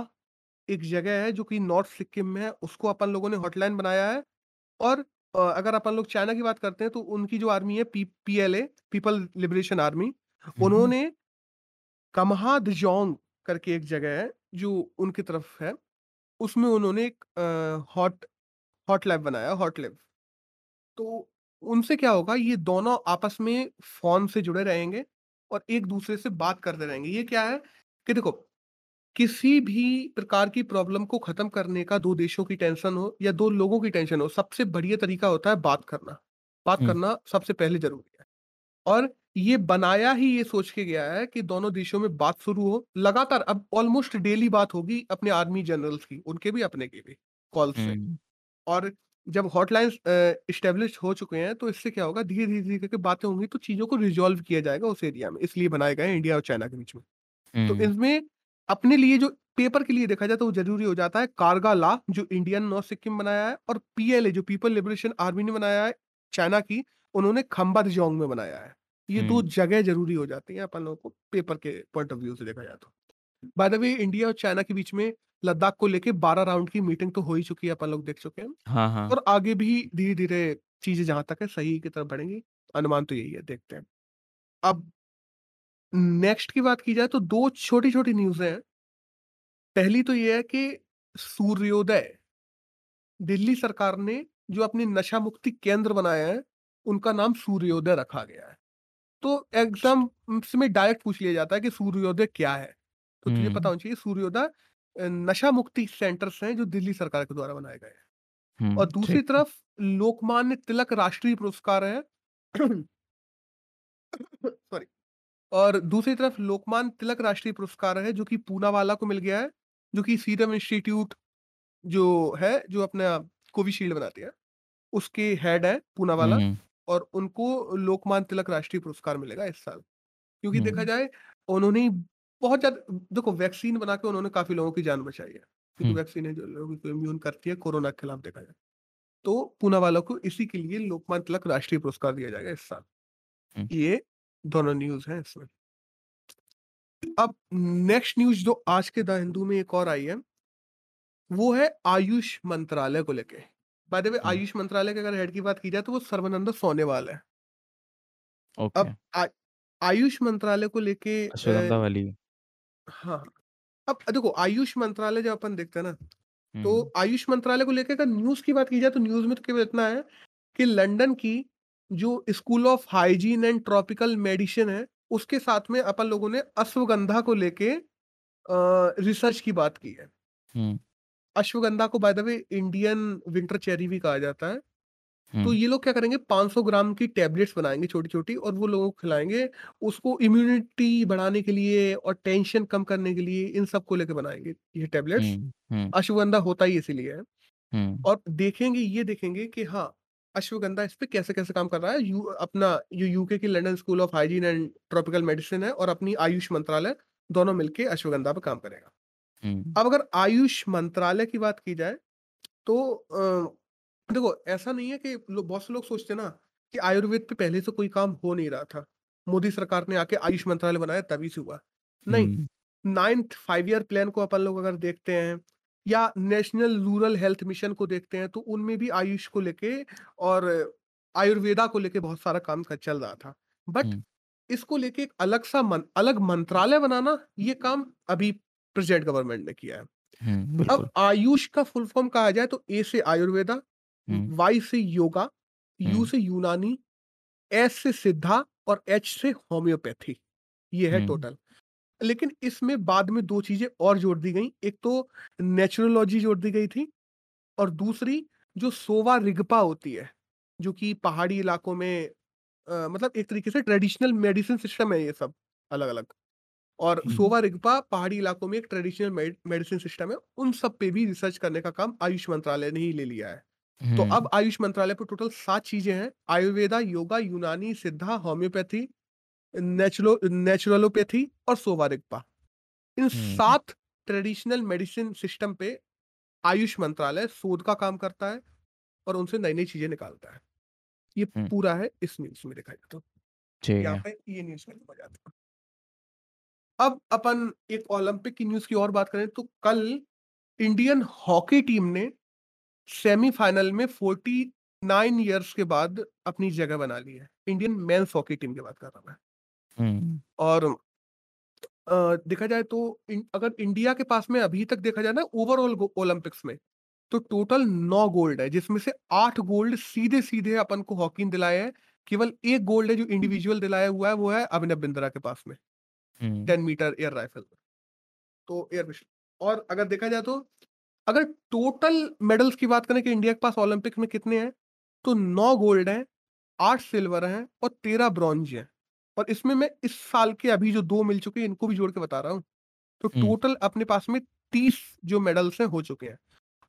एक जगह है जो कि नॉर्थ सिक्किम में है, उसको अपन लोगों ने हॉटलाइन बनाया है और अ, अगर अपन लोग चाइना की बात करते हैं तो उनकी जो आर्मी है P PLA people liberation army. उन्होंने कम्हा दजोंग करके एक जगह है जो उनकी तरफ़ है, उसमें उन्होंने एक हॉट हॉट लैब बनाया हॉट लैब। तो उनसे क्या होगा ये दोनों आपस में फ़ोन से जुड़े रहेंगे और एक-दूसरे से बात करते रहेंगे। ये क्या है कि देखो, किसी भी प्रकार की प्रॉब्लम को ख़त्म करने का दो देशों की टेंशन हो या दो लोगों की टेंशन हो, सबसे बढ़िया तरीका होता है बात करना। बात। करना सबसे पहले ज़रूरी है और ये बनाया ही ये सोच के गया है कि दोनों देशों में बात शुरू हो। लगातार अब ऑलमोस्ट डेली बात होगी अपने आर्मी जनरल्स की, उनके भी अपने के भी, कॉल्स से। और जब हॉटलाइन्स अ, एस्टेब्लिश हो चुके हैं, तो इससे क्या होगा धीरे-धीरे, धीरे करके बातें होंगी तो चीज़ों को रिज़ॉल्व किया जाएगा उस एरिया में, इसलिए बनाए गए हैं इंडिया और चाइना के बीच में। तो। इसमें अपने लिए जो पेपर के लिए देखा जाए तो वो ज़रूरी हो जाता है कारगा लॉ जो इंडियन नॉर्थ सिक्किम बनाया है और पीएलए जो पीपल लिबरेशन आर्मी ने बनाया है चाइना की, उन्होंने खंबा-दजोंग में बनाया है। ये 2 हुँ। जगह ज़रूरी हो जाती हैं अपन लोगों को पेपर के पॉइंट ऑफ़ व्यू से देखा जाए तो। बाय द वे इंडिया और चाइना के बीच में लद्दाख को लेके 12 राउंड की मीटिंग तो हो ही चुकी है, अपन लोग देख चुके हैं। हाँ, हाँ। और आगे भी धीरे-धीरे चीज़ें जहाँ तक है सही की तरफ़ बढ़ेंगी, अनुमान तो यही है, देखते हैं। अब नेक्स्ट की बात की जाए तो दो छोटी-छोटी न्यूज़ हैं। पहली तो ये है कि सूर्योदय दिल्ली सरकार ने जो अपनी नशा मुक्ति केंद्र बनाया है, उनका नाम सूर्योदय रखा गया है। तो एग्ज़ाम में डायरेक्ट पूछ लिया जाता है कि सूर्योदय क्या है? तो तुझे पता हुँ। होना चाहिए सूर्योदय अ, नशा मुक्ति सेंटर्स हैं जो दिल्ली सरकार के द्वारा बनाए गए हैं। और दूसरी ठीक है। तरफ़ लोकमान्य तिलक राष्ट्रीय पुरस्कार है सॉरी और दूसरी तरफ़ लोकमान तिलक राष्ट्रीय पुरस्कार है जो कि पूनावाला को मिल गया है, जो कि सीरम इंस्टीट्यूट जो है, जो अपना कोविशील्ड बनाती है, उसके हेड है पूनावाला और उनको लोकमान तिलक राष्ट्रीय पुरस्कार मिलेगा इस साल। क्योंकि देखा जाए उन्होंने बहुत ज़्यादा देखो वैक्सीन बना के उन्होंने काफ़ी लोगों की जान बचाई है। क्योंकि वैक्सीन है जो लोगों को इम्यून करती है कोरोना के खिलाफ देखा जाए। तो पूनावाला को इसी के लिए लोकमान तिलक राष्ट्रीय पुरस्कार दिया जाएगा इस साल। ये दोनों न्यूज़ हैं इसमें। अब नेक्स्ट न्यूज़ जो आज के द हिंदू में एक और आई है वो है आयुष मंत्रालय को लेके। बाय द वे आयुष मंत्रालय के अगर हेड की बात की जाए तो वो सर्बानंद सोनोवाल है। ओके। अब आ आयुष मंत्रालय को लेके वाली। हाँ, हाँ। अब देखो आयुष मंत्रालय जब अपन देखते हैं ना, तो आयुष मंत्रालय को लेके अगर न्यूज़ की बात की जाए तो न्यूज़ में तो केवल इतना है कि लंदन की जो school of hygiene and tropical medicine है, उसके साथ में अपन लोगों ने अश्वगंधा को लेके रिसर्च की बात की है। अश्वगंधा को by the way Indian winter cherry भी कहा जाता है। तो ये लोग क्या करेंगे 500 ग्राम की टैबलेट्स बनाएँगे छोटी-छोटी और वो लोगों को खिलाएँगे उसको इम्यूनिटी बढ़ाने के लिए और टेंशन कम करने के लिए इन सबको लेकर बनाएँगे ये टैबलेट्स। अश्वगंधा होता ही इसीलिए है। और देखेंगे ये देखेंगे कि हाँ, अश्वगंधा इस पे कैसे-कैसे काम कर रहा है। यू अपना जो यूके की London school of hygiene and tropical medicine है और अपनी आयुष मंत्रालय दोनों मिलके अश्वगंधा पे काम करेगा। अब अगर आयुष मंत्रालय की बात की जाए तो अ, देखो ऐसा नहीं है कि बहुत से लोग सोचते हैं ना कि आयुर्वेद पे पहले से कोई काम हो नहीं रहा था। मोदी सरकार ने आके आयुष मंत्रालय बनाया तभी से हुआ। नहीं, नाइन्थ फाइव ईयर प्लान को अपन लोग अगर देखते हैं या नेशनल रूरल हेल्थ मिशन को देखते हैं तो उनमें भी आयुष को लेके और आयुर्वेदा को लेके बहुत सारा काम क चल रहा था। बट इसको लेके एक अलग सा मन अलग मंत्रालय बनाना ये काम अभी प्रेज़ेंट गवर्नमेंट ने किया है। अब आयुष का फुल फॉर्म कहा जाए तो ए से आयुर्वेदा, वाई से योगा, यू से यूनानी, एस से सिद्धा और एच से होम्योपैथी। ये है टोटल। लेकिन इसमें बाद में दो चीज़ें और जोड़ दी गई। एक तो नेचुरोलॉजी जोड़ दी गई थी और दूसरी जो सोवा रिगपा होती है, जो कि पहाड़ी इलाकों में अ, मतलब एक तरीके से ट्रेडिशनल मेडिसिन सिस्टम है ये सब अलग-अलग। और सोवा रिगपा पहाड़ी इलाकों में एक ट्रेडिशनल मेडिसिन सिस्टम है। उन सब पे भी रिसर्च करने का काम आयुष मंत्रालय ने ही ले लिया है। तो अब आयुष मंत्रालय पर टोटल सात चीज़ें हैं। आयुर्वेदा, योगा, यूनानी, सिद्धा, होम्योपैथी, नेचुरो नेचुरलोपैथी और सोवा रिगपा। इन सात ट्रेडिशनल मेडिसिन सिस्टम पे आयुष मंत्रालय शोध का काम करता है और उनसे नई-नई चीज़ें निकालता है। ये पूरा है इस न्यूज़ में देखा जाए तो। यहाँ पे ये न्यूज़ हो जाता अब अपन एक ओलंपिक की न्यूज़ की और बात करें तो कल इंडियन हॉकी टीम ने सेमीफाइनल में 49 इयर्स के बाद अपनी जगह बना ली है। इंडियन मेंस हॉकी टीम की बात कर रहा मैं। हुँ। और अ, देखा जाए तो इन अगर इंडिया के पास में अभी तक देखा जाए ना ओवरऑल ओलंपिक्स में, तो टोटल नौ गोल्ड है, जिसमें से आठ गोल्ड सीधे-सीधे अपन को हॉकी ने दिलाए हैं। केवल एक गोल्ड है जो इंडिविजुअल दिलाया हुआ है, वो है अभिनव बिंद्रा के पास में, हुँ। 10 मीटर एयर राइफल में। तो एयर पिस्टल और अगर देखा जाए तो अगर टोटल मेडल्स की बात करें कि इंडिया के पास ओलंपिक में कितने हैं, तो नौ गोल्ड हैं, आठ सिल्वर हैं और 13 ब्रॉन्ज हैं। और इसमें मैं इस साल के अभी जो दो मिल चुके हैं इनको भी जोड़ के बता रहा हूँ। तो टोटल अपने पास में 30 जो मेडल्स हैं हो चुके हैं।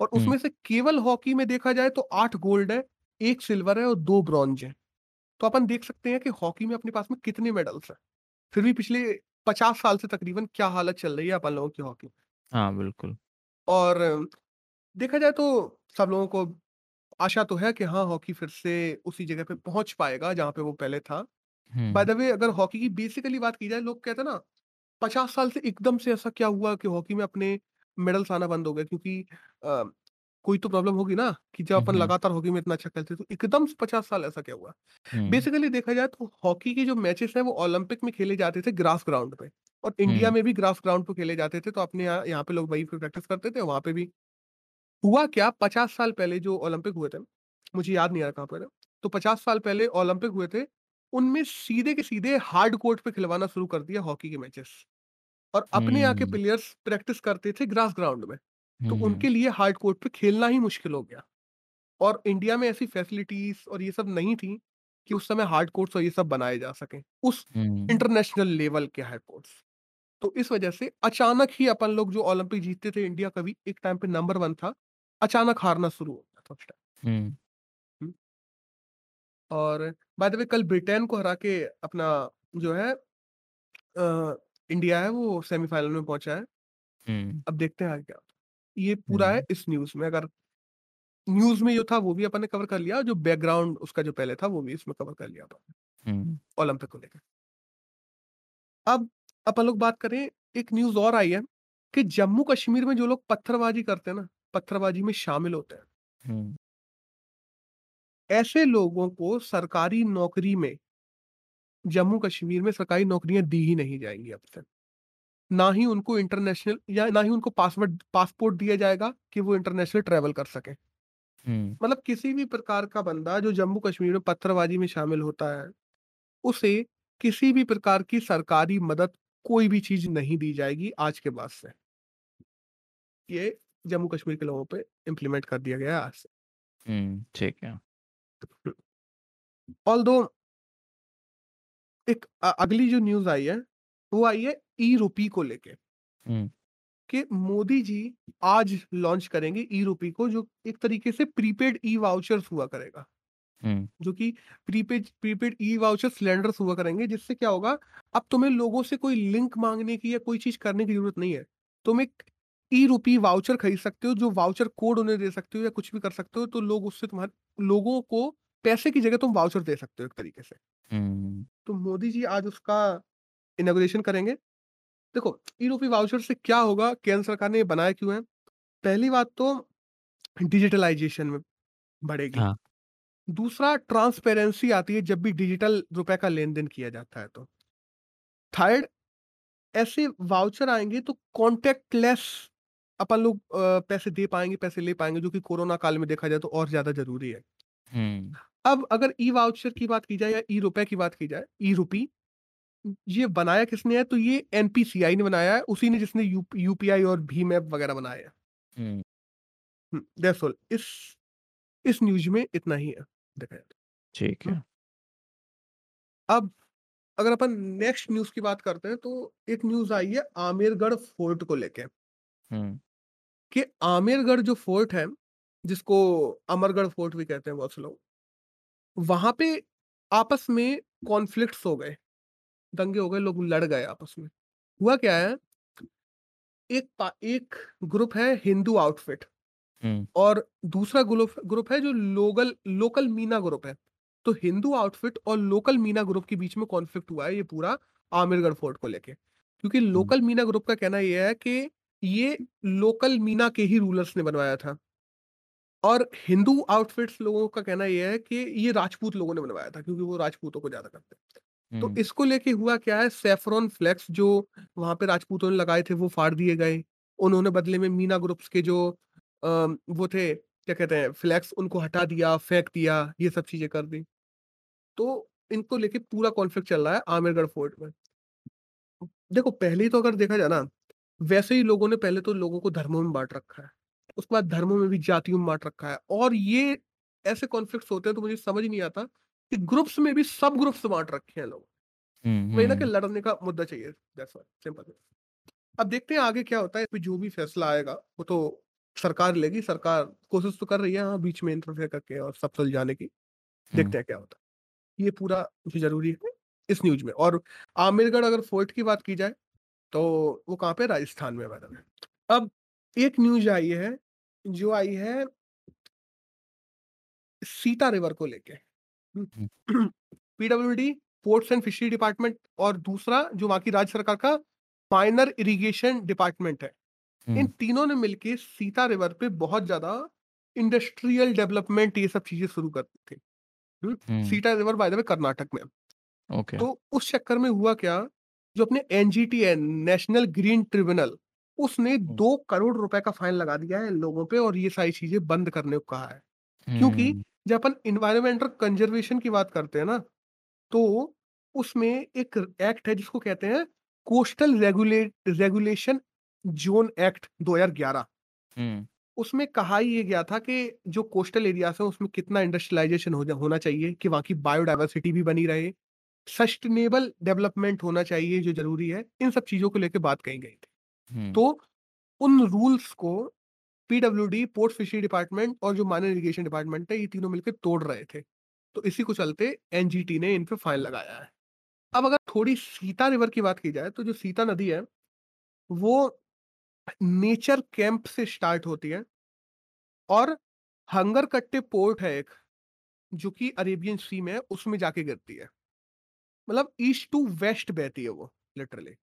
और उसमें से केवल हॉकी में देखा जाए तो आठ गोल्ड है, एक सिल्वर है और दो ब्रॉन्ज है तो अपन देख सकते हैं कि हॉकी में अपने पास में कितने मेडल्स हैं। फिर भी पिछले 50 साल से तकरीबन क्या हालत चल रही है अपन लोगों की हॉकी। हाँ, बिल्कुल। और देखा जाए तो सब लोगों को आशा तो है कि हाँ, हॉकी फिर से उसी जगह पे पहुँच पाएगा जहाँ पे वो पहले था। बाय द वे अगर हॉकी की बेसिकली बात की जाए लोग कहते हैं ना 50 साल से एकदम से ऐसा क्या हुआ कि हॉकी में अपने मेडल्स आना बंद हो गए? क्योंकि अ, कोई तो प्रॉब्लम होगी ना कि जब अपन लगातार हॉकी में इतना अच्छा खेलते तो एकदम से 50 साल ऐसा क्या हुआ? बेसिकली देखा जाए तो हॉकी के जो मैचेस हैं वो ओलंपिक में खेले जाते थे ग्रास ग्राउंड पे और इंडिया में भी ग्रास ग्राउंड पे खेले जाते थे तो अपने यहाँ यहाँ पे लोग वही पे प्रैक्टिस करते थे वहाँ पे भी। हुआ क्या? 50 साल पहले जो ओलंपिक हुए थे, मुझे याद नहीं आ रहा कहाँ पे थे, तो 50 साल पहले ओलंपिक हुए थे, उनमें सीधे के सीधे हार्ड कोर्ट पे खिलवाना शुरू कर दिया हॉकी के मैचेस। और अपने यहाँ के प्लेयर्स प्रैक्टिस करते थे ग्रास ग्राउंड में, तो उनके लिए हार्ड कोर्ट पे खेलना ही मुश्किल हो गया। और इंडिया में ऐसी फैसिलिटीज़ और ये सब नहीं थी, कि उस समय हार्ड कोर्ट्स और ये सब बनाए जा सके उस इंटरनेशनल लेवल के हार्ड कोर्ट्स। तो इस वजह से अचानक ही अपन लोग जो ओलंपिक जीतते थे, इंडिया कभी एक टाइम पे नंबर वन था, अचानक हारना शुरू हो गया था उस टाइम। और बाय द वे कल ब्रिटेन को हरा के अपना जो है अ, इंडिया है वो सेमीफाइनल में पहुँचा है। अब देखते हैं आगे क्या होता है। ये पूरा है इस न्यूज़ में अगर न्यूज़ में जो था वो भी अपन ने कवर कर लिया, जो बैकग्राउंड उसका जो पहले था वो भी इसमें कवर कर लिया अपन ने, ओलंपिक को लेकर। अब अपन लोग बात करें एक न्यूज़ और आई है कि जम्मू कश्मीर में जो लोग पत्थरबाजी करते हैं ना, पत्थरबाजी में शामिल होते हैं, हुँ, ऐसे लोगों को सरकारी नौकरी में जम्मू कश्मीर में सरकारी नौकरियाँ दी ही नहीं जाएँगी अब से। ना ही उनको इंटरनेशनल या ना ही उनको पासवर्ड पासपोर्ट दिया जाएगा कि वो इंटरनेशनल ट्रेवल कर सके मतलब किसी भी प्रकार का बंदा जो जम्मू कश्मीर में पत्थरबाजी में शामिल होता है, उसे किसी भी प्रकार की सरकारी मदद कोई भी चीज़ नहीं दी जाएगी आज के बाद से। ये जम्मू कश्मीर के लोगों पे इम्प्लीमेंट कर दिया गया है आज से। ठीक है। ऑल्दो एक अगली जो न्यूज़ आई है, वो आई है ई-रूपी को लेके कि मोदी जी आज लॉन्च करेंगे ई-रूपी को जो एक तरीके से प्रीपेड ई-वाउचर्स हुआ करेगा। जो कि prepaid prepaid e voucher cylinders हुआ करेंगे जिससे क्या होगा अब तुम्हें लोगों से कोई लिंक मांगने की या कोई चीज़ करने की ज़रूरत नहीं है। तुम एक ई रूपी वाउचर खरीद सकते हो जो वाउचर कोड उन्हें दे सकते हो या कुछ भी कर सकते हो तो लोग उससे तुम्हारे लोगों को पैसे की जगह तुम वाउचर दे सकते हो एक तरीके से। तो मोदी जी आज उसका इनॉग्रेशन करेंगे। देखो ई रूपी वाउचर से क्या होगा? केंद्र सरकार ने ये बनाया क्यों है? पहली बात तो डिजिटलाइजेशन में बढ़ेगी। हाँ, दूसरा ट्रांसपेरेंसी आती है जब भी डिजिटल रुपए का लेन-देन किया जाता है तो। थर्ड ऐसे वाउचर आएँगे तो कॉन्टैक्टलेस अपन लोग अ, पैसे दे पाएँगे, पैसे ले पाएँगे जो कि कोरोना काल में देखा जाए तो और ज़्यादा ज़रूरी है। हुँ, अब अगर ई-वाउचर की बात की जाए या ई-रुपए की बात की जाए, ई-रुपी, ये बनाया किसने है? तो ये एनपीसीआई ने बनाया है, उसी ने जिसने यू यूपीआई और भीम ऐप वगैरह बनाए हैं। हुँ, हुँ, दैट्स ऑल इस इस न्यूज़ में इतना ही है, देखा जाए ठीक तो। हुँ, है। अब अगर अपन नेक्स्ट न्यूज़ की बात करते हैं तो एक न्यूज़ आई है आमेरगढ़ फोर्ट को लेके हुँ, कि आमेरगढ़ जो फोर्ट है, जिसको अमरगढ़ फोर्ट भी कहते हैं बहुत से लोग, वहाँ पे आपस में कॉन्फ्लिक्ट्स हो गए, दंगे हो गए, लोग लड़ गए आपस में। हुआ क्या है, एक एक ग्रुप है हिंदू आउटफिट और दूसरा ग्रुप ग्रुप है जो लोगल लोकल मीना ग्रुप है। तो हिंदू आउटफिट और लोकल मीना ग्रुप के बीच में कॉन्फ्लिक्ट हुआ है ये पूरा आमिरगढ़ फोर्ट को लेके। क्योंकि लोकल मीना ग्रुप का कहना यह है कि ये लोकल मीना के ही रूलर्स ने बनवाया था और हिंदू आउटफिट्स लोगों का कहना यह है कि ये राजपूत लोगों ने बनवाया था क्योंकि वो राजपूतों को ज़्यादा करते हैं। तो इसको लेके हुआ क्या है सैफरॉन फ्लेक्स जो वहाँ पे राजपूतों ने लगाए थे वो फाड़ दिए गए। उन्होंने बदले में मीना ग्रुप्स के जो अ, वो थे क्या कहते हैं फ्लेक्स उनको हटा दिया, फेंक दिया, ये सब चीज़ें कर दी। तो इनको लेके पूरा कॉन्फ्लिक्ट चल रहा है आमेरगढ़ फोर्ट में। देखो पहले तो अगर देखा जाए ना, वैसे ही लोगों ने पहले तो लोगों को धर्मों में बांट रखा है। उसके बाद धर्मों में भी जातियों में बांट रखा है और ये ऐसे कॉन्फ्लिक्ट्स होते हैं तो मुझे समझ नहीं आता कि ग्रुप्स में भी सब ग्रुप्स बांट रखे हैं लोग। हुँ, वही ना कि लड़ने का मुद्दा चाहिए दैट्स सिंपल अब देखते हैं आगे क्या होता है, जो भी फैसला आएगा, वो तो सरकार लेगी, सरकार कोशिश तो कर रही है हाँ, बीच में इंटरफेयर करके और सब सुलझाने की, देखते हैं क्या होता है। ये पूरा जो ज़रूरी है इस न्यूज़ में और आमिरगढ़ अगर फोर्ट की बात की जाए, तो वो कहाँ पे राजस्थान में वे। अब एक न्यूज़ आई है, जो आई है सीता रिवर को लेके। हुँ। PWD, ports and fishery department और दूसरा जो वहाँ की राज्य सरकार का माइनर इरिगेशन डिपार्टमेंट है। इन तीनों ने मिलके सीता रिवर पे बहुत ज़्यादा इंडस्ट्रियल डेवलपमेंट ये सब चीज़ें शुरू कर दी थी। Sita river by the way Karnataka में। ओके। तो उस चक्कर में हुआ क्या, जो अपने एनजीटी है, नेशनल ग्रीन ट्रिब्यूनल, उसने दो करोड़ रुपए का फाइन लगा दिया है लोगों पे और ये सारी चीज़ें बंद करने को कहा है। क्योंकि जब अपन इन्वायरमेंटल कंजर्वेशन की बात करते हैं ना, तो उसमें एक एक्ट है जिसको कहते हैं coastal regulate regulation zone act 2011 हुँ। उसमें कहा ये गया था कि जो कोस्टल एरियाज़ हैं उसमें कितना इंडस्ट्रियलाइज़ेशन हो जा होना चाहिए कि वहाँ की बायोडाइवर्सिटी भी बनी रहे, सस्टेनेबल डेवलपमेंट होना चाहिए जो ज़रूरी है, इन सब चीज़ों को लेकर बात कही गई थी। तो उन रूल्स को पीडब्ल्यूडी, पोर्ट फिशरी डिपार्टमेंट और जो माइनर इरीगेशन डिपार्टमेंट है, ये तीनों मिलकर तोड़ रहे थे। तो इसी को चलते एनजीटी ने इन पर फाइन लगाया है। अब अगर थोड़ी सीता रिवर की बात की जाए, तो जो सीता नदी है, वो नेचर कैंप से स्टार्ट होती है और हंगरकट्टे पोर्ट है एक, जो कि अरेबियन सी में है, उसमें जाके गिरती है। मतलब ईस्ट टू वेस्ट बहती है वो लिटरली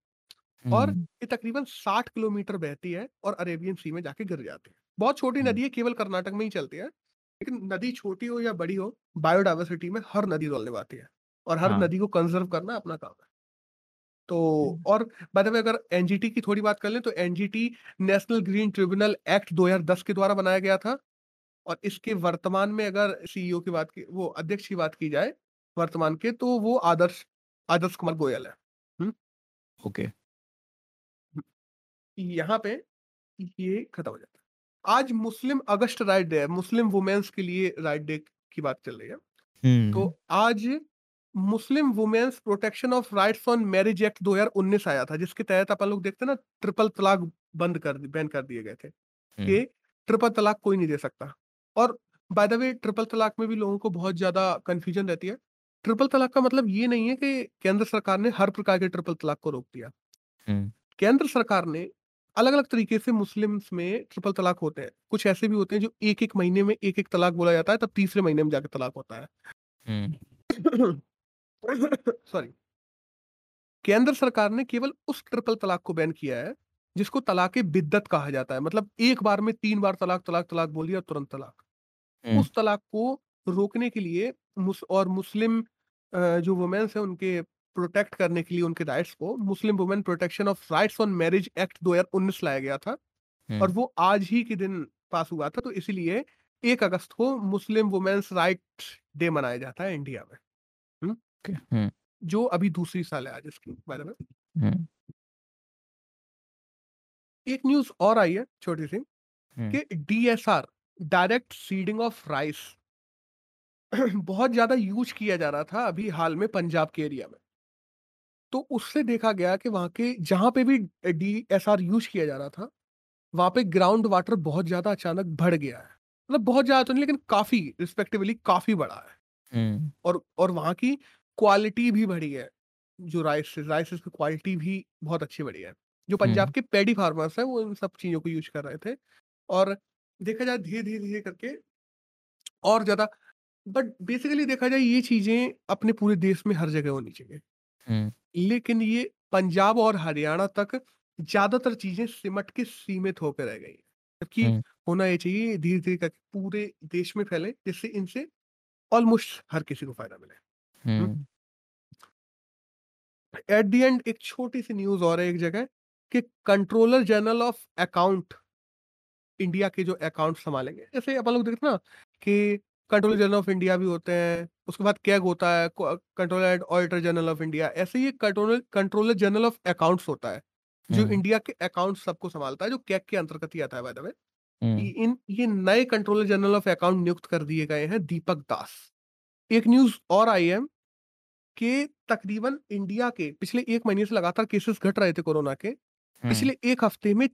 और ये तकरीबन 60 किलोमीटर बहती है और अरेबियन सी में जाके गिर जाती है। बहुत छोटी नदी है, केवल कर्नाटक में ही चलती है। लेकिन नदी छोटी हो या बड़ी हो, बायोडायवर्सिटी में हर नदी रोल निभाती है और हर हाँ। नदी को कंज़र्व करना अपना काम है। तो और बाय द वे अगर एनजीटी की थोड़ी बात कर लें, तो NGT national green tribunal act 2010 के द्वारा बनाया गया था और इसके वर्तमान में अगर सीईओ की बात की वो अध्यक्ष की बात की जाए, वर्तमान के, तो वो आदर्श आदर्श कुमार गोयल है। ओके। हुँ। यहाँ पे ये खत्म हो जाता है। आज मुस्लिम अगस्ट राइट डे है, मुस्लिम वुमेन्स के लिए राइट डे की बात चल रही है। तो आज Muslim women's protection of rights on marriage act 2019 आया था, जिसके तहत अपन लोग देखते हैं ना ट्रिपल तलाक बंद कर बैन कर दिए गए थे। कि ट्रिपल तलाक कोई नहीं दे सकता। और बाय द वे ट्रिपल तलाक में भी लोगों को बहुत ज़्यादा कंफ्यूजन रहती है। ट्रिपल तलाक का मतलब ये नहीं है कि केंद्र सरकार ने हर प्रकार के ट्रिपल तलाक को रोक दिया। केंद्र सरकार ने अलग-अलग तरीके से मुस्लिम्स में ट्रिपल तलाक होते हैं। कुछ ऐसे भी होते हैं जो 1-1 महीने में 1-1 तलाक बोला जाता है, तब तीसरे महीने में जाके तलाक होता है। सॉरी। केंद्र सरकार ने केवल उस ट्रिपल तलाक को बैन किया है, जिसको तलाक-ए-बिद्दत कहा जाता है। मतलब एक बार में तीन बार तलाक, तलाक, तलाक बोल दिया तुरंत तलाक। उस तलाक को रोकने के लिए मुस और मुस्लिम जो वुमेन्स हैं उनके प्रोटेक्ट करने के लिए उनके राइट्स को Muslim women protection of rights on marriage act 2019 लाया गया था और वो आज ही के दिन पास हुआ था। तो इसीलिए एक अगस्त को मुस्लिम वुमेन्स राइट डे मनाया जाता है इंडिया में। हुँ। जो अभी दूसरी साल है आज इसकी बारे में एक न्यूज़ और आई है छोटी-सी हुँ। कि DSR direct seeding of rice बहुत ज़्यादा यूज़ किया जा रहा था अभी हाल में पंजाब के एरिया में। तो उससे देखा गया कि वहाँ के जहाँ पे भी अ, डीएसआर यूज़ किया जा रहा था, वहाँ पे ग्राउंड वाटर बहुत ज़्यादा अचानक बढ़ गया है। मतलब बहुत ज़्यादा तो नहीं लेकिन काफ़ी रिस्पेक्टिवली काफ़ी बढ़ा है। हुँ। और और वहाँ की क्वालिटी भी बढ़ी है। जो राइस राइसेस की क्वालिटी भी बहुत अच्छी बढ़ी है। जो पंजाब हुँ। के पैडी फार्मर्स हैं वो इन सब चीज़ों को यूज़ कर रहे थे और देखा जाए धीरे-धीरे, धीरे करके और ज़्यादा बट बेसिकली देखा जाए ये चीज़ें अपने पूरे देश में हर जगह होनी चाहिए। लेकिन ये पंजाब और हरियाणा तक ज़्यादातर चीज़ें सिमट के सीमित होकर रह गई हैं। जबकि। होना ये चाहिए धीरे-धीरे करके पूरे देश में फैले जिससे इनसे ऑलमोस्ट हर किसी को फ़ायदा मिले। एट द एंड एक छोटी-सी न्यूज़ और है एक जगह कि controller general of account India के जो अकाउंट संभालेंगे जैसे अपन लोग देखते हैं ना कि कंट्रोलर जनरल ऑफ़ इंडिया भी होते हैं, उसके बाद कैग होता है, को controller and auditor general of India. ऐसे ही controller controller general of accounts होता है, जो इंडिया के अकाउंट्स सबको संभालता है, जो कैग के अंतर्गत ही आता है बाय। इन ये नए कंट्रोलर जनरल ऑफ़ अकाउंट नियुक्त कर दिए गए हैं दीपक दास। एक न्यूज़ और आई है कि तकरीबन इंडिया के पिछले एक महीने से लगातार केसेस घट रहे थे कोरोना के। पिछले एक हफ़्ते में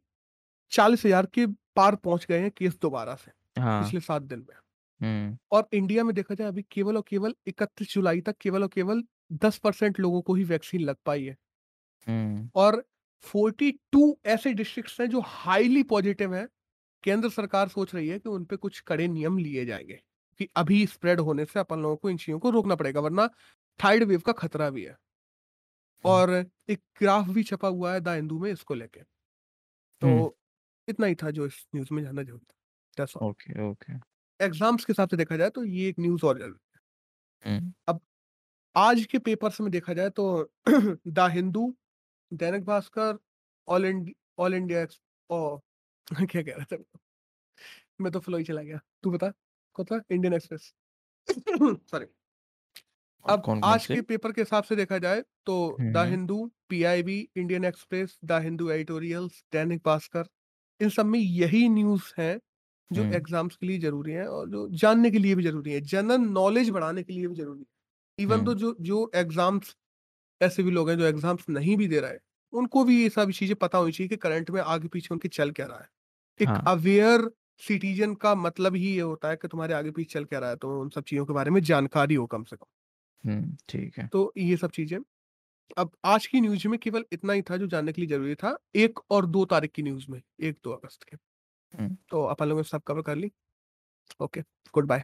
40,000 के पार पहुँच गए हैं केस दोबारा से, हाँ। पिछले सात दिन में। हुँ। और इंडिया में देखा जाए अभी केवल और केवल 31 जुलाई तक केवल और केवल 10% लोगों को ही वैक्सीन लग पाई है। हुँ। और 42 ऐसे डिस्ट्रिक्ट्स हैं जो हाइली पॉजिटिव हैं। केंद्र सरकार सोच रही है कि उन पे कुछ कड़े नियम लिए जाएँगे, कि अभी स्प्रेड होने से अपन लोगों को इन चीज़ों को रोकना पड़ेगा वरना थर्ड वेव का खतरा भी है। हुँ। और एक ग्राफ भी छपा हुआ है द हिंदू में इसको लेके। तो इतना ही था जो इस न्यूज़ में जानना ज़रूरी था। That's all. Okay, okay. Exams के हिसाब से देखा जाए तो ये एक न्यूज़ और अब आज के पेपर्स में देखा जाए तो the Hindu, Dainik Bhaskar, all ind all India ex औ क्या कह रहा था? मैं तो फ्लो ही चला गया। तू बता कौन सा? Indian Express. सॉरी। अब कौन-कौन आज? के पेपर के हिसाब से देखा जाए तो the. Hindu, PIB, Indian Express, the Hindu editorials, Dainik Bhaskar इन सब में यही न्यूज़ हैं जो हुँ। एग्ज़ाम्स के लिए ज़रूरी है और जो जानने के लिए भी ज़रूरी है। जनरल नॉलेज बढ़ाने के लिए भी ज़रूरी है। इवन हुँ। दो जो जो एग्ज़ाम्स ऐसे भी लोग हैं जो एग्ज़ाम्स नहीं भी दे रहे हैं, उनको भी ये सब चीज़ें पता होनी चाहिए कि करंट में आगे-पीछे उनके चल क्या रहा है। एक हाँ। अवेयर सिटीज़न का मतलब ही ये होता है कि तुम्हारे आगे-पीछे चल क्या रहा है, तो उन सब चीज़ों के बारे में जानकारी हो कम से कम। हुँ, ठीक है। तो ये सब चीज़ें। अब आज की न्यूज़ में केवल इतना ही था जो जानने के लिए ज़रूरी था एक और दो तारीख की न्यूज़ में, 1-2 अगस्त के। हुँ। तो अपन लोगों सब कवर कर ली। Okay, good bye.